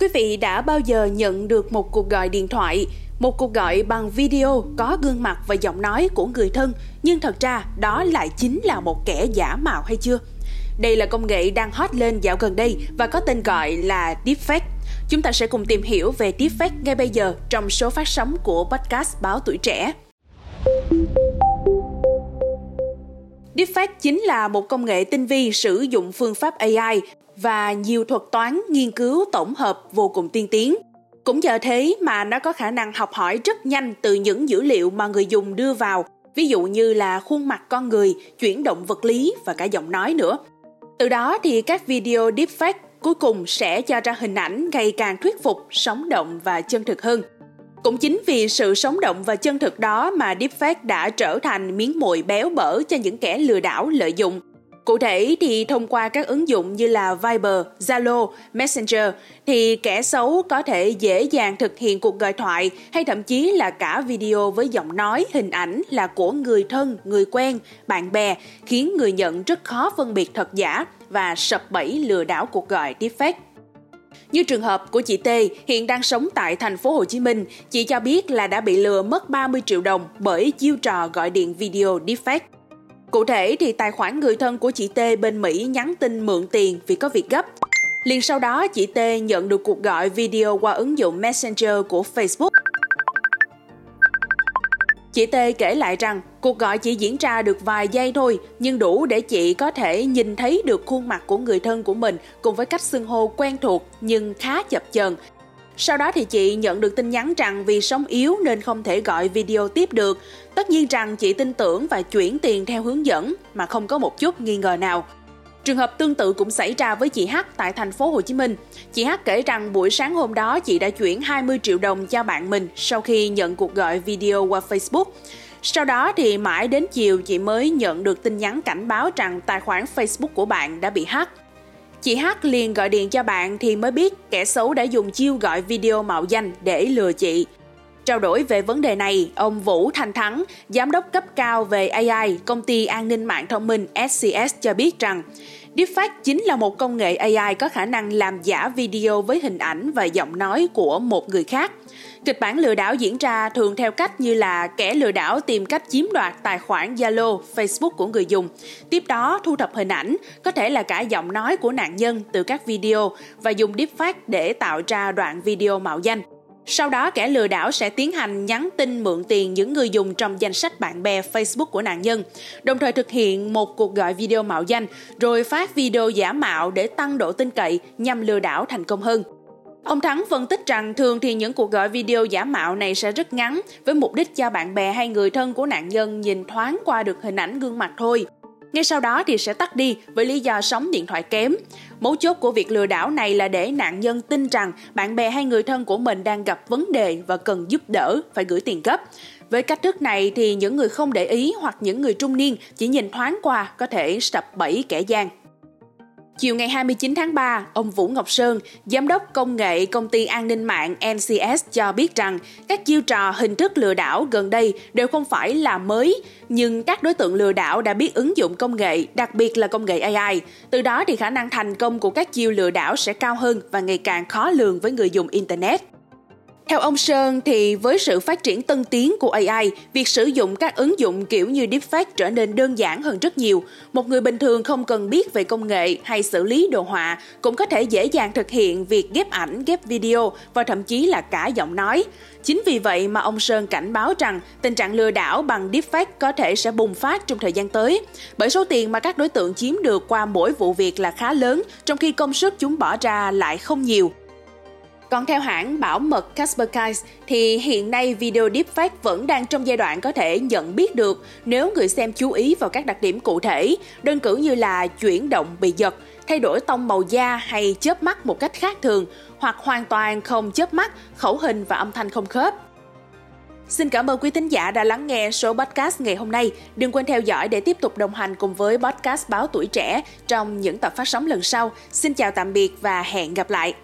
Quý vị đã bao giờ nhận được một cuộc gọi điện thoại, một cuộc gọi bằng video có gương mặt và giọng nói của người thân, nhưng thật ra đó lại chính là một kẻ giả mạo hay chưa? Đây là công nghệ đang hot lên dạo gần đây và có tên gọi là Deepfake. Chúng ta sẽ cùng tìm hiểu về Deepfake ngay bây giờ trong số phát sóng của podcast Báo Tuổi Trẻ. Deepfake chính là một công nghệ tinh vi sử dụng phương pháp AI và nhiều thuật toán nghiên cứu tổng hợp vô cùng tiên tiến. Cũng nhờ thế mà nó có khả năng học hỏi rất nhanh từ những dữ liệu mà người dùng đưa vào, ví dụ như là khuôn mặt con người, chuyển động vật lý và cả giọng nói nữa. Từ đó thì các video deepfake cuối cùng sẽ cho ra hình ảnh ngày càng thuyết phục, sống động và chân thực hơn. Cũng chính vì sự sống động và chân thực đó mà deepfake đã trở thành miếng mồi béo bở cho những kẻ lừa đảo lợi dụng. Cụ thể thì thông qua các ứng dụng như là Viber, Zalo, Messenger thì kẻ xấu có thể dễ dàng thực hiện cuộc gọi thoại hay thậm chí là cả video với giọng nói, hình ảnh là của người thân, người quen, bạn bè khiến người nhận rất khó phân biệt thật giả và sập bẫy lừa đảo cuộc gọi deepfake. Như trường hợp của chị T hiện đang sống tại thành phố Hồ Chí Minh, chị cho biết là đã bị lừa mất 30 triệu đồng bởi chiêu trò gọi điện video deepfake. Cụ thể thì tài khoản người thân của chị T bên Mỹ nhắn tin mượn tiền vì có việc gấp. Liền sau đó chị T nhận được cuộc gọi video qua ứng dụng Messenger của Facebook. Chị T kể lại rằng, cuộc gọi chỉ diễn ra được vài giây thôi, nhưng đủ để chị có thể nhìn thấy được khuôn mặt của người thân của mình cùng với cách xưng hô quen thuộc nhưng khá chập chờn. Sau đó thì chị nhận được tin nhắn rằng vì sống yếu nên không thể gọi video tiếp được. Tất nhiên rằng chị tin tưởng và chuyển tiền theo hướng dẫn mà không có một chút nghi ngờ nào. Trường hợp tương tự cũng xảy ra với chị H tại thành phố Hồ Chí Minh. Chị H kể rằng buổi sáng hôm đó, chị đã chuyển 20 triệu đồng cho bạn mình sau khi nhận cuộc gọi video qua Facebook. Sau đó thì mãi đến chiều, chị mới nhận được tin nhắn cảnh báo rằng tài khoản Facebook của bạn đã bị hack. Chị H liền gọi điện cho bạn thì mới biết kẻ xấu đã dùng chiêu gọi video mạo danh để lừa chị. Trao đổi về vấn đề này, ông Vũ Thanh Thắng, giám đốc cấp cao về AI, công ty an ninh mạng thông minh SCS cho biết rằng Deepfake chính là một công nghệ AI có khả năng làm giả video với hình ảnh và giọng nói của một người khác. Kịch bản lừa đảo diễn ra thường theo cách như là kẻ lừa đảo tìm cách chiếm đoạt tài khoản Zalo, Facebook của người dùng. Tiếp đó thu thập hình ảnh, có thể là cả giọng nói của nạn nhân từ các video và dùng deepfake để tạo ra đoạn video mạo danh. Sau đó kẻ lừa đảo sẽ tiến hành nhắn tin mượn tiền những người dùng trong danh sách bạn bè Facebook của nạn nhân, đồng thời thực hiện một cuộc gọi video mạo danh rồi phát video giả mạo để tăng độ tin cậy nhằm lừa đảo thành công hơn. Ông Thắng phân tích rằng thường thì những cuộc gọi video giả mạo này sẽ rất ngắn với mục đích cho bạn bè hay người thân của nạn nhân nhìn thoáng qua được hình ảnh gương mặt thôi. Ngay sau đó thì sẽ tắt đi với lý do sóng điện thoại kém. Mấu chốt của việc lừa đảo này là để nạn nhân tin rằng bạn bè hay người thân của mình đang gặp vấn đề và cần giúp đỡ, phải gửi tiền gấp. Với cách thức này thì những người không để ý hoặc những người trung niên chỉ nhìn thoáng qua có thể sập bẫy kẻ gian. Chiều ngày 29 tháng 3, ông Vũ Ngọc Sơn, giám đốc công nghệ công ty an ninh mạng NCS cho biết rằng các chiêu trò hình thức lừa đảo gần đây đều không phải là mới, nhưng các đối tượng lừa đảo đã biết ứng dụng công nghệ, đặc biệt là công nghệ AI. Từ đó thì khả năng thành công của các chiêu lừa đảo sẽ cao hơn và ngày càng khó lường với người dùng internet. Theo ông Sơn thì với sự phát triển tân tiến của AI, việc sử dụng các ứng dụng kiểu như deepfake trở nên đơn giản hơn rất nhiều. Một người bình thường không cần biết về công nghệ hay xử lý đồ họa cũng có thể dễ dàng thực hiện việc ghép ảnh, ghép video và thậm chí là cả giọng nói. Chính vì vậy mà ông Sơn cảnh báo rằng tình trạng lừa đảo bằng deepfake có thể sẽ bùng phát trong thời gian tới. Bởi số tiền mà các đối tượng chiếm được qua mỗi vụ việc là khá lớn, trong khi công sức chúng bỏ ra lại không nhiều. Còn theo hãng bảo mật Kaspersky thì hiện nay video deepfake vẫn đang trong giai đoạn có thể nhận biết được nếu người xem chú ý vào các đặc điểm cụ thể, đơn cử như là chuyển động bị giật, thay đổi tông màu da hay chớp mắt một cách khác thường, hoặc hoàn toàn không chớp mắt, khẩu hình và âm thanh không khớp. Xin cảm ơn quý thính giả đã lắng nghe số podcast ngày hôm nay. Đừng quên theo dõi để tiếp tục đồng hành cùng với podcast Báo Tuổi Trẻ trong những tập phát sóng lần sau. Xin chào tạm biệt và hẹn gặp lại.